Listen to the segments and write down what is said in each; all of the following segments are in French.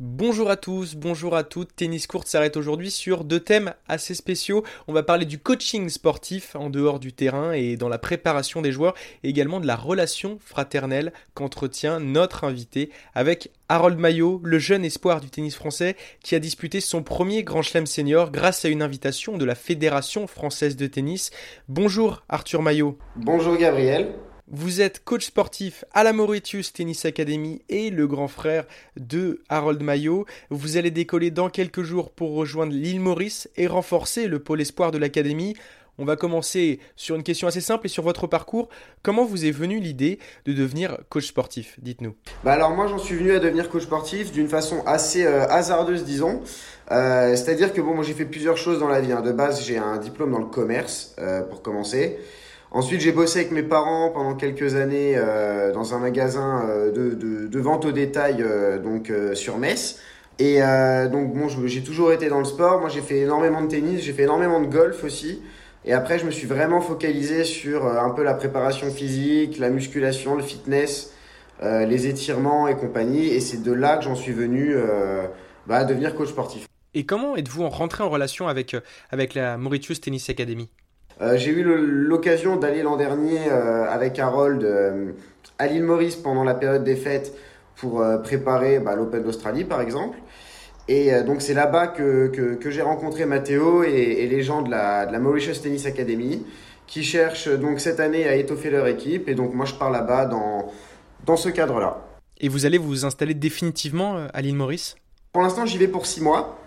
Bonjour à tous, bonjour à toutes. Tennis Court s'arrête aujourd'hui sur deux thèmes assez spéciaux. On va parler du coaching sportif en dehors du terrain et dans la préparation des joueurs et également de la relation fraternelle qu'entretient notre invité avec Harold Maillot, le jeune espoir du tennis français qui a disputé son premier Grand Chelem senior grâce à une invitation de la Fédération française de tennis. Bonjour Arthur Maillot. Bonjour Gabriel. Vous êtes coach sportif à la Mauritius Tennis Academy et le grand frère de Harold Maillot. Vous allez décoller dans quelques jours pour rejoindre l'île Maurice et renforcer le pôle espoir de l'académie. On va commencer sur une question assez simple et sur votre parcours. Comment vous est venue l'idée de devenir coach sportif? Dites-nous. Bah alors moi j'en suis venu à devenir coach sportif d'une façon assez euh, hasardeuse disons. Euh, c'est-à-dire que j'ai fait plusieurs choses dans la vie. Hein. De base j'ai un diplôme dans le commerce euh, pour commencer. Ensuite, j'ai bossé avec mes parents pendant quelques années euh, dans un magasin euh, de, vente au détail euh, donc sur Metz. Et donc bon, j'ai toujours été dans le sport. Moi, j'ai fait énormément de tennis, j'ai fait énormément de golf aussi. Et après, je me suis vraiment focalisé sur un peu la préparation physique, la musculation, le fitness, les étirements et compagnie. Et c'est de là que j'en suis venu bah, devenir coach sportif. Et comment êtes-vous rentré en relation avec, avec la Mauritius Tennis Academy? Euh, j'ai eu l'occasion d'aller l'an dernier euh, avec Harold euh, à l'île Maurice pendant la période des fêtes pour préparer bah, l'Open d'Australie par exemple. Et donc c'est là-bas que, que, j'ai rencontré Matteo et, les gens de la, de la Mauritius Tennis Academy qui cherchent donc cette année à étoffer leur équipe. Et donc moi je pars là-bas dans, dans ce cadre-là. Et vous allez vous installer définitivement à l'île Maurice? Pour l'instant j'y vais pour six mois.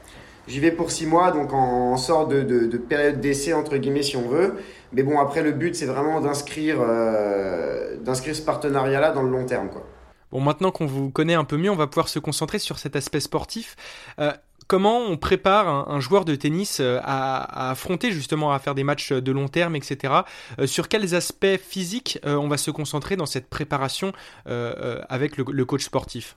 J'y vais pour six mois, donc en, sorte de, période d'essai, entre guillemets, si on veut. Mais bon, après, le but, c'est vraiment d'inscrire euh, d'inscrire ce partenariat-là dans le long terme. Quoi. Bon, maintenant qu'on vous connaît un peu mieux, on va pouvoir se concentrer sur cet aspect sportif. Euh, comment on prépare un, joueur de tennis euh, à, affronter justement à faire des matchs de long terme, etc. sur quels aspects physiques on va se concentrer dans cette préparation avec le coach sportif?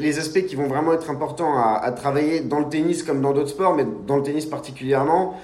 Les aspects qui vont vraiment être importants à, travailler dans le tennis comme dans d'autres sports, mais dans le tennis particulièrement,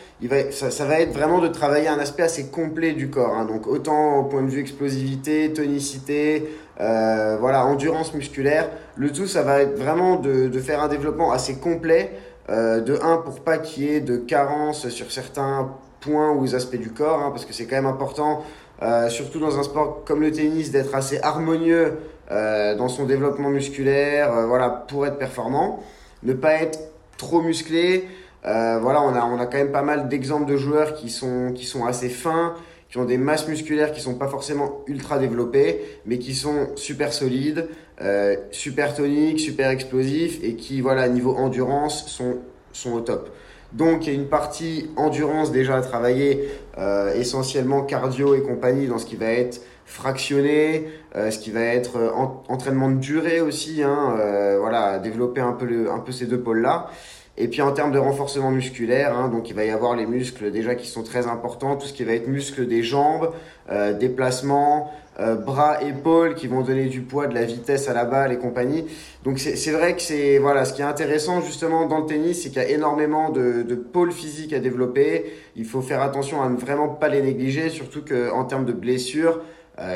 ça, va être vraiment de travailler un aspect assez complet du corps. Hein. Donc autant au point de vue explosivité, tonicité, euh, voilà, endurance musculaire. Le tout, ça va être vraiment de, faire un développement assez complet. Euh, de un, pour pas qu'il y ait de carence sur certains points ou aspects du corps, hein, parce que c'est quand même important, euh, surtout dans un sport comme le tennis, d'être assez harmonieux dans son développement musculaire, euh, voilà, pour être performant. Ne pas être trop musclé. Euh, voilà, on a, on a quand même pas mal d'exemples de joueurs qui sont, qui sont assez fins, qui ont des masses musculaires qui sont pas forcément ultra développées, mais qui sont super solides, euh, super toniques, super explosifs et qui, voilà, niveau endurance, sont, sont au top. Donc il y a une partie endurance déjà à travailler, euh, essentiellement cardio et compagnie dans ce qui va être fractionné, euh, ce qui va être euh, entraînement de durée aussi, hein, euh, voilà, développer un peu, le, un peu ces deux pôles-là. Et puis en termes de renforcement musculaire, hein, donc il va y avoir les muscles déjà qui sont très importants, tout ce qui va être muscles des jambes, euh, déplacements, euh, bras, épaules qui vont donner du poids, de la vitesse à la balle et compagnie. Donc c'est vrai que c'est voilà, ce qui est intéressant justement dans le tennis, c'est qu'il y a énormément de, de pôles physiques à développer. Il faut faire attention à ne vraiment pas les négliger, surtout qu'en termes de blessures,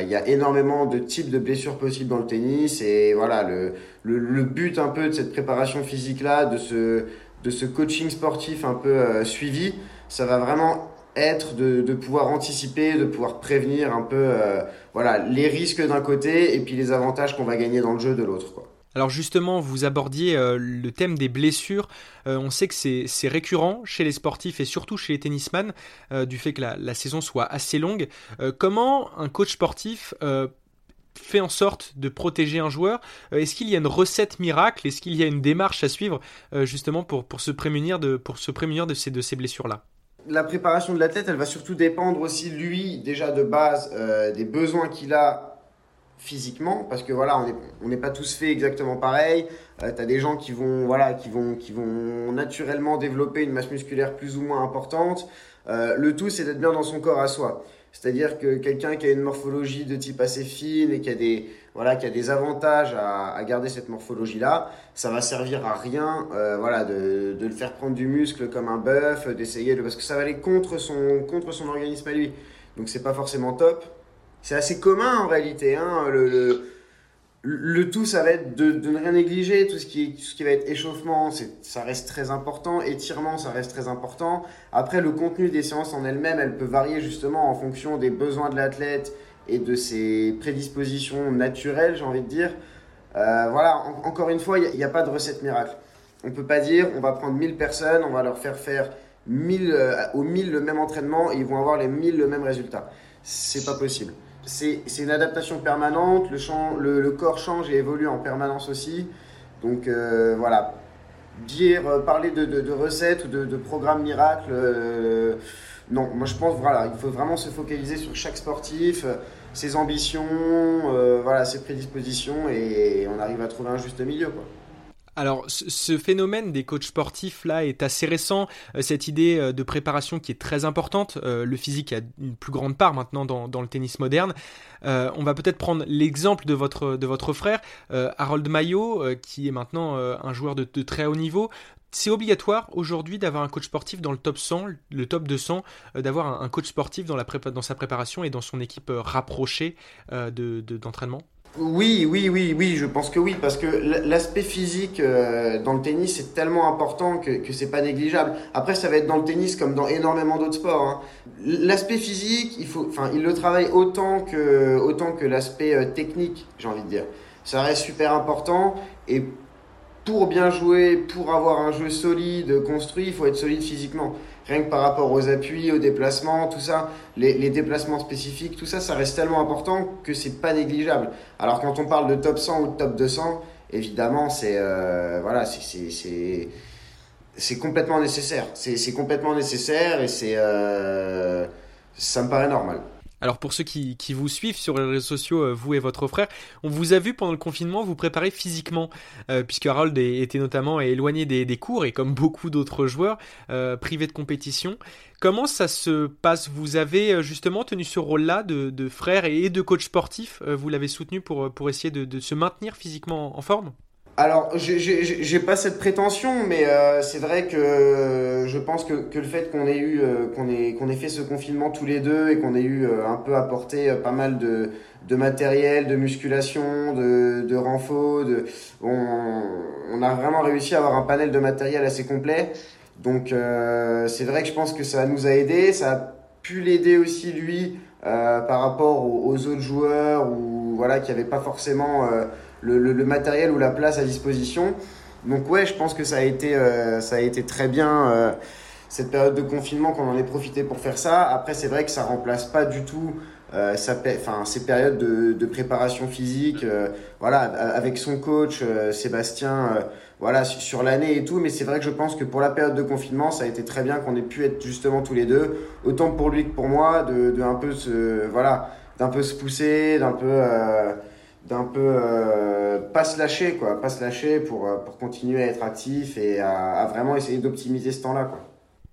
il y a énormément de types de blessures possibles dans le tennis et voilà le, le, le but un peu de cette préparation physique là, de ce, de ce coaching sportif un peu euh, suivi, ça va vraiment être de, de, pouvoir anticiper, de pouvoir prévenir un peu euh, voilà les risques d'un côté et puis les avantages qu'on va gagner dans le jeu de l'autre quoi. Alors justement, vous abordiez euh, le thème des blessures. Euh, on sait que c'est récurrent chez les sportifs et surtout chez les tennisman, euh, du fait que la, saison soit assez longue. comment un coach sportif fait en sorte de protéger un joueur? Est-ce qu'il y a une recette miracle? Est-ce qu'il y a une démarche à suivre justement pour, pour, se prémunir de, pour se prémunir de ces, de ces blessures-là? La préparation de l'athlète, elle va surtout dépendre aussi, lui, déjà de base, des besoins qu'il a physiquement parce que voilà on n'est pas tous faits exactement pareil. Euh, tu as des gens qui vont voilà qui vont qui vont naturellement développer une masse musculaire plus ou moins importante. Euh, le tout c'est d'être bien dans son corps à soi. C'est-à-dire que quelqu'un qui a une morphologie de type assez fine et qui a des voilà qui a des avantages à, garder cette morphologie là ça va servir à rien euh, voilà de, de le faire prendre du muscle comme un bœuf d'essayer de parce que ça va aller contre son contre son organisme à lui. Donc c'est pas forcément top c'est assez commun en réalité. Hein, le, Le tout, ça va être de, ne rien négliger. Tout ce qui, tout ce qui va être échauffement, ça reste très important. Étirement, ça reste très important. Après, le contenu des séances en elles-mêmes, elle peut varier justement en fonction des besoins de l'athlète et de ses prédispositions naturelles, j'ai envie de dire. Euh, voilà, encore une fois, il n'y a, pas de recette miracle. On ne peut pas dire on va prendre 1000 personnes, on va leur faire faire 1000, euh, au 1000 le même entraînement et ils vont avoir les 1000 le même résultat. C'est pas possible c'est une adaptation permanente, le, le, corps change et évolue en permanence aussi. Donc euh, voilà, dire, euh, parler de, recettes ou de, programmes miracles, euh, non, moi je pense voilà, il faut vraiment se focaliser sur chaque sportif, ses ambitions, voilà, ses prédispositions et, on arrive à trouver un juste milieu. Quoi. Alors, ce phénomène des coachs sportifs là est assez récent. Euh, cette idée euh, de préparation qui est très importante. Euh, le physique a une plus grande part maintenant dans, le tennis moderne. on va peut-être prendre l'exemple de votre, frère, Harold Mayo, qui est maintenant un joueur de, très haut niveau. C'est obligatoire aujourd'hui d'avoir un coach sportif dans le top 100, le top 200, d'avoir un, coach sportif dans sa préparation et dans son équipe rapprochée d'entraînement? Oui, oui, oui, oui, je pense que oui, parce que l'aspect physique euh, dans le tennis c'est tellement important que, que c'est pas négligeable. Après, ça va être dans le tennis comme dans énormément d'autres sports. Hein. L'aspect physique, il faut, enfin, il le travaille autant que, autant que l'aspect euh, technique, j'ai envie de dire. Ça reste super important et pour bien jouer, pour avoir un jeu solide, construit, il faut être solide physiquement rien que par rapport aux appuis, aux déplacements, tout ça, les, déplacements spécifiques, tout ça, ça reste tellement important que c'est pas négligeable. Alors quand on parle de top 100 ou de top 200, évidemment, c'est euh, voilà, c'est complètement nécessaire. C'est complètement nécessaire et c'est euh, ça me paraît normal. Alors pour ceux qui, vous suivent sur les réseaux sociaux, euh, vous et votre frère, on vous a vu pendant le confinement vous préparer physiquement, euh, puisque Harold était notamment éloigné des, cours et comme beaucoup d'autres joueurs, euh, privé de compétition. Comment ça se passe? Vous avez justement tenu ce rôle-là de, frère et de coach sportif, vous l'avez soutenu pour, pour essayer de se maintenir physiquement en forme? Alors, j'ai pas cette prétention, mais euh, c'est vrai que je pense que, le fait qu'on ait eu, euh, qu'on ait, ait fait ce confinement tous les deux et qu'on ait eu euh, un peu apporté pas mal de, de matériel, de musculation, de, de renfort, de, on, a vraiment réussi à avoir un panel de matériel assez complet. Donc, c'est vrai que je pense que ça nous a aidé, ça a pu l'aider aussi lui par rapport aux, aux, autres joueurs ou voilà qui n'avaient pas forcément le, le, matériel ou la place à disposition. Donc ouais, je pense que ça a été, euh, ça a été très bien euh, cette période de confinement qu'on en ait profité pour faire ça. Après, c'est vrai que ça remplace pas du tout euh, enfin, ces périodes de, de préparation physique. Euh, voilà, avec son coach Sébastien, voilà sur l'année et tout. Mais c'est vrai que je pense que pour la période de confinement, ça a été très bien qu'on ait pu être justement tous les deux, autant pour lui que pour moi, de, de un peu se, voilà, d'un peu se pousser, d'un peu d'un peu euh, pas se lâcher quoi. Pas se lâcher pour, euh, pour continuer à être actif et à, vraiment essayer d'optimiser ce temps là quoi.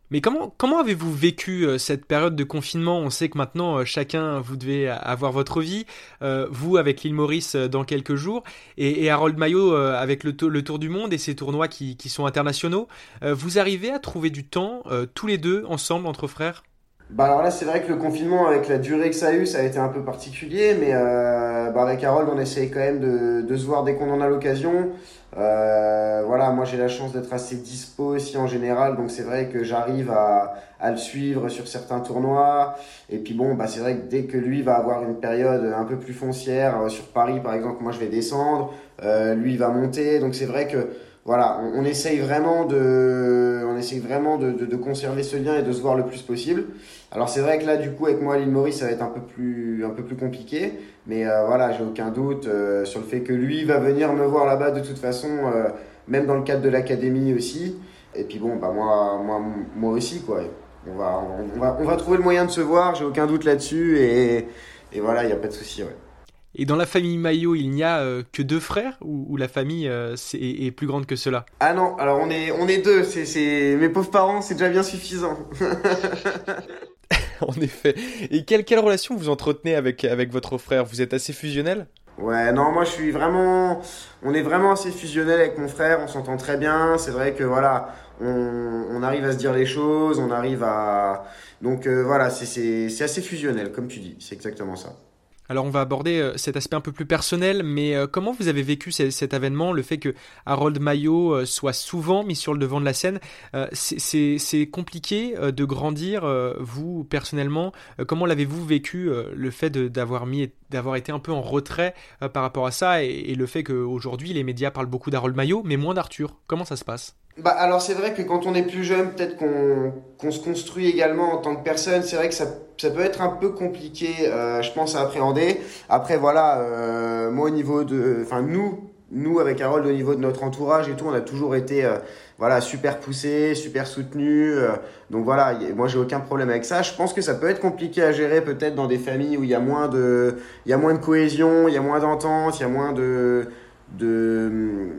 Mais comment, comment avez-vous vécu euh, cette période de confinement? On sait que maintenant, chacun, vous devez avoir votre vie. vous, avec l'île Maurice dans quelques jours, et, Harold Maillot avec le, le, Tour du Monde et ces tournois qui, qui sont internationaux. vous arrivez à trouver du temps, tous les deux, ensemble, entre frères? Bah alors là, c'est vrai que le confinement, avec la durée que ça a eu, ça a été un peu particulier, mais euh, bah avec Harold, on essaye quand même de, de se voir dès qu'on en a l'occasion. Euh, voilà, moi j'ai la chance d'être assez dispo aussi en général, donc c'est vrai que j'arrive à, à le suivre sur certains tournois. Et puis bon, bah c'est vrai que dès que lui va avoir une période un peu plus foncière, euh, sur Paris par exemple, moi je vais descendre, lui il va monter, donc c'est vrai que voilà, on, essaye vraiment de, on essaye vraiment de, conserver ce lien et de se voir le plus possible. Alors c'est vrai que là, du coup, avec moi à l'île Maurice, ça va être un peu plus, un peu plus compliqué, mais euh, voilà, j'ai aucun doute euh, sur le fait que lui va venir me voir là-bas de toute façon, euh, même dans le cadre de l'académie aussi. Et puis bon, bah moi, moi, moi aussi quoi. On va, on, va, on va trouver le moyen de se voir, j'ai aucun doute là-dessus, et, et voilà, il n'y a pas de souci. Ouais. Et dans la famille Maillot, il n'y a euh, que deux frères ou, la famille euh, est, plus grande que cela? Ah non, alors on est, on est deux. C'est, mes pauvres parents, c'est déjà bien suffisant. en effet. Et quelle, quelle relation vous entretenez avec, avec votre frère? Vous êtes assez fusionnel? Ouais, non, moi je suis vraiment. On est vraiment assez fusionnel avec mon frère, on s'entend très bien. C'est vrai que voilà, on, on, arrive à se dire les choses, on arrive à. Donc euh, voilà, c'est assez fusionnel, comme tu dis, c'est exactement ça. Alors on va aborder euh, cet aspect un peu plus personnel, mais euh, comment vous avez vécu cet événement, le fait que Harold Mayo euh, soit souvent mis sur le devant de la scène C'est compliqué de grandir, vous personnellement. Comment l'avez-vous vécu, le fait d'avoir mis d'avoir été un peu en retrait par rapport à ça et, le fait qu'aujourd'hui les médias parlent beaucoup d'Harold Mayo, mais moins d'Arthur? Comment ça se passe? Bah, alors c'est vrai que quand on est plus jeune, peut-être qu'on se construit également en tant que personne. C'est vrai que ça, ça peut être un peu compliqué, euh, je pense, à appréhender. Après voilà, euh, moi au niveau de, enfin nous, nous avec Harold au niveau de notre entourage et tout, on a toujours été euh, voilà super poussé, super soutenu. Euh. donc voilà, moi j'ai aucun problème avec ça. Je pense que ça peut être compliqué à gérer peut-être dans des familles où il y a moins de, il y a moins de cohésion, il y a moins d'entente, il y a moins de de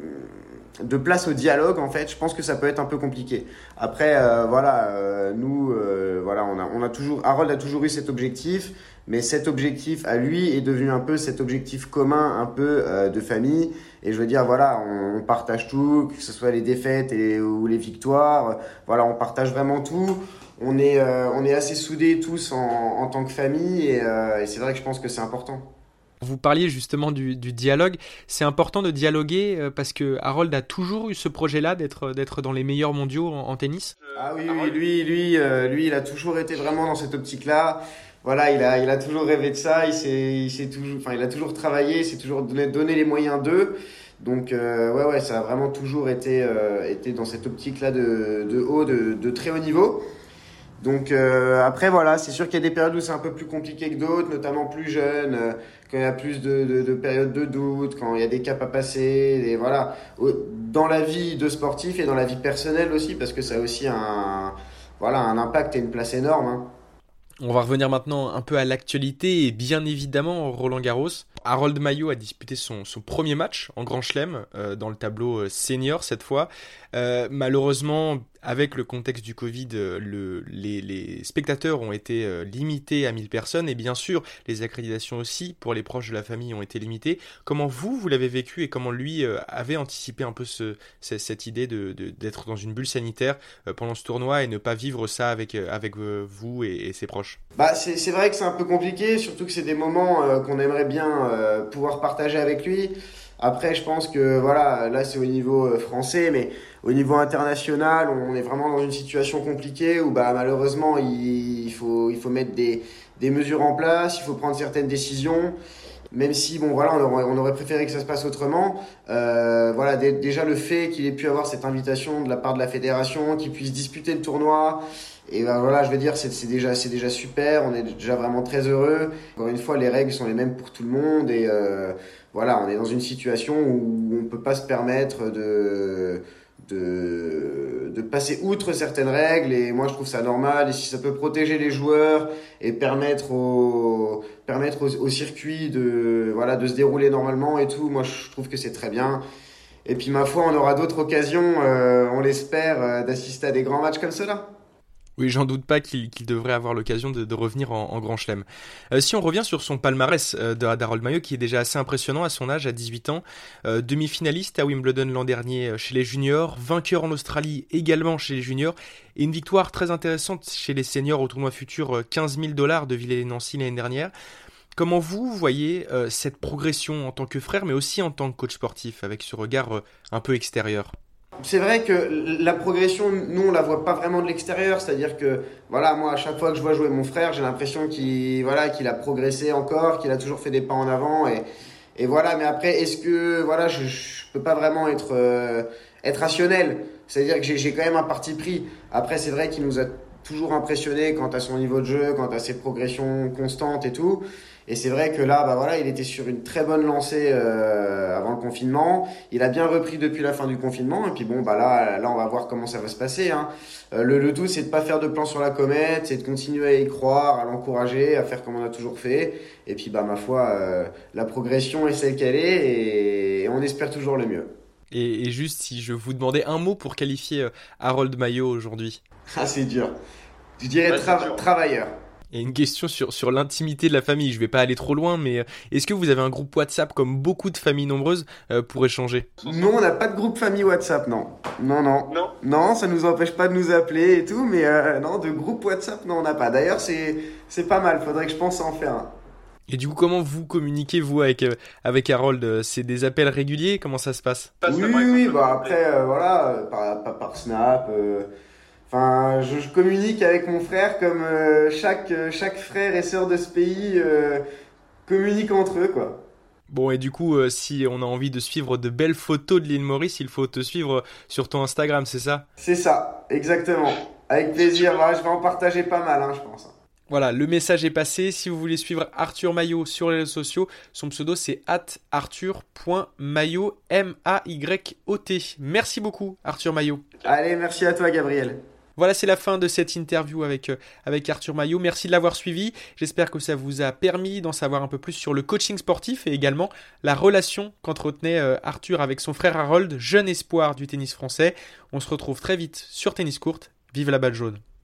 de place au dialogue en fait je pense que ça peut être un peu compliqué. Après euh, voilà euh, nous euh, voilà on a on a toujours Harold a toujours eu cet objectif mais cet objectif à lui est devenu un peu cet objectif commun un peu de famille. Et je veux dire voilà on, partage tout que ce soit les défaites et ou les victoires. Voilà on partage vraiment tout. On est on est assez soudés tous en, en tant que famille et, et c'est vrai que je pense que c'est important vous parliez justement du, dialogue. C'est important de dialoguer euh, parce que Harold a toujours eu ce projet-là d'être d'être dans les meilleurs mondiaux en, tennis. Ah oui, oui, lui, lui, euh, lui, il a toujours été vraiment dans cette optique-là. Voilà, il a, il a toujours rêvé de ça. Il s'est, toujours, enfin, il a toujours travaillé. Il s'est toujours donné, donné les moyens d'eux. Donc euh, ouais, ouais, ça a vraiment toujours été, été dans cette optique-là de, de haut, de très haut niveau. Donc euh, après voilà, c'est sûr qu'il y a des périodes où c'est un peu plus compliqué que d'autres, notamment plus jeune, euh, quand il y a plus de, de, de, périodes de doute, quand il y a des caps à passer, et voilà. Dans la vie de sportif et dans la vie personnelle aussi, parce que ça a aussi un, voilà, un impact et une place énorme. Hein. On va revenir maintenant un peu à l'actualité et bien évidemment Roland Garros. Harold Mayo a disputé son, premier match en Grand Chelem euh, dans le tableau senior cette fois. Malheureusement, avec le contexte du Covid, le, les, spectateurs ont été limités à 1000 personnes et bien sûr, les accréditations aussi pour les proches de la famille ont été limitées. Comment vous, vous l'avez vécu et comment lui avait anticipé un peu ce, cette idée d'être de, d'être dans une bulle sanitaire pendant ce tournoi et ne pas vivre ça avec, avec vous et, ses proches? Bah, C'est vrai que c'est un peu compliqué, surtout que c'est des moments qu'on aimerait bien euh, pouvoir partager avec lui. Après, je pense que voilà, là c'est au niveau euh, français, mais au niveau international, on est vraiment dans une situation compliquée où bah, malheureusement il, faut, il faut mettre des, des mesures en place, il faut prendre certaines décisions. Même si bon voilà on aurait, on aurait, préféré que ça se passe autrement euh, voilà déjà le fait qu'il ait pu avoir cette invitation de la part de la fédération qu'il puisse disputer le tournoi et ben voilà, je veux dire, c'est déjà, déjà super. On est déjà vraiment très heureux. Encore une fois, les règles sont les mêmes pour tout le monde et euh, voilà, on est dans une situation où on peut pas se permettre de de, de passer outre certaines règles et moi je trouve ça normal et si ça peut protéger les joueurs et permettre au permettre au, circuit de voilà de se dérouler normalement et tout moi je trouve que c'est très bien et puis ma foi on aura d'autres occasions euh, on l'espère euh, d'assister à des grands matchs comme cela oui, j'en doute pas qu'il devrait avoir l'occasion de, revenir en, Grand Chelem. Euh, si on revient sur son palmarès euh, d'Harold Mayo, qui est déjà assez impressionnant à son âge, à 18 ans, euh, demi-finaliste à Wimbledon l'an dernier chez les juniors, vainqueur en Australie également chez les juniors, et une victoire très intéressante chez les seniors au tournoi futur, 15 000 dollars de Villers-Nancy l'année dernière. Comment vous voyez cette progression en tant que frère, mais aussi en tant que coach sportif, avec ce regard un peu extérieur? C'est vrai que la progression, nous, on la voit pas vraiment de l'extérieur. C'est-à-dire que, voilà, moi, à chaque fois que je vois jouer mon frère, j'ai l'impression qu'il a progressé encore, qu'il a toujours fait des pas en avant. Et, voilà, mais après, est-ce que, voilà, je, je peux pas vraiment être, euh, être rationnel? C'est-à-dire que j'ai quand même un parti pris. Après, c'est vrai qu'il nous a toujours impressionné quant à son niveau de jeu, quant à ses progressions constantes et tout. Et c'est vrai que là, bah voilà, il était sur une très bonne lancée euh, avant le confinement. Il a bien repris depuis la fin du confinement. Et puis bon, bah là, là, on va voir comment ça va se passer. Hein. Euh, le, le, tout, c'est de pas faire de plan sur la comète, c'est de continuer à y croire, à l'encourager, à faire comme on a toujours fait. Et puis, bah ma foi, euh, la progression est celle qu'elle est, et, on espère toujours le mieux. Et, juste, si je vous demandais un mot pour qualifier Harold Mayo aujourd'hui. Ah, c'est dur. Je dirais travailleur. Et une question sur, sur l'intimité de la famille. Je vais pas aller trop loin, mais euh, est-ce que vous avez un groupe WhatsApp comme beaucoup de familles nombreuses euh, pour échanger? Non, on n'a pas de groupe famille WhatsApp, non. Non, non. Non, non ça nous empêche pas de nous appeler et tout, mais euh, non, de groupe WhatsApp, non, on n'a pas. D'ailleurs, c'est, c'est pas mal. Faudrait que je pense à en faire un. Et du coup, comment vous communiquez, vous, avec, euh, avec Harold? C'est des appels réguliers? Comment ça se passe? Oui, oui, oui. Bah, après, euh, voilà, par, par, par Snap. Enfin, je, je, communique avec mon frère comme chaque, chaque frère et sœur de ce pays communiquent entre eux, quoi. Bon, et du coup, si on a envie de suivre de belles photos de l'île Maurice, il faut te suivre sur ton Instagram, c'est ça? C'est ça, exactement. Avec plaisir. Voilà, je vais en partager pas mal, hein, je pense. Voilà, le message est passé. Si vous voulez suivre Arthur Maillot sur les réseaux sociaux, son pseudo c'est arthur.maillot, M-A-Y-O-T. Merci beaucoup, Arthur Maillot. Allez, merci à toi, Gabriel. Voilà, c'est la fin de cette interview avec, euh, avec Arthur Maillot. Merci de l'avoir suivi. J'espère que ça vous a permis d'en savoir un peu plus sur le coaching sportif et également la relation qu'entretenait euh, Arthur avec son frère Harold, jeune espoir du tennis français. On se retrouve très vite sur Tennis Courte. Vive la balle jaune.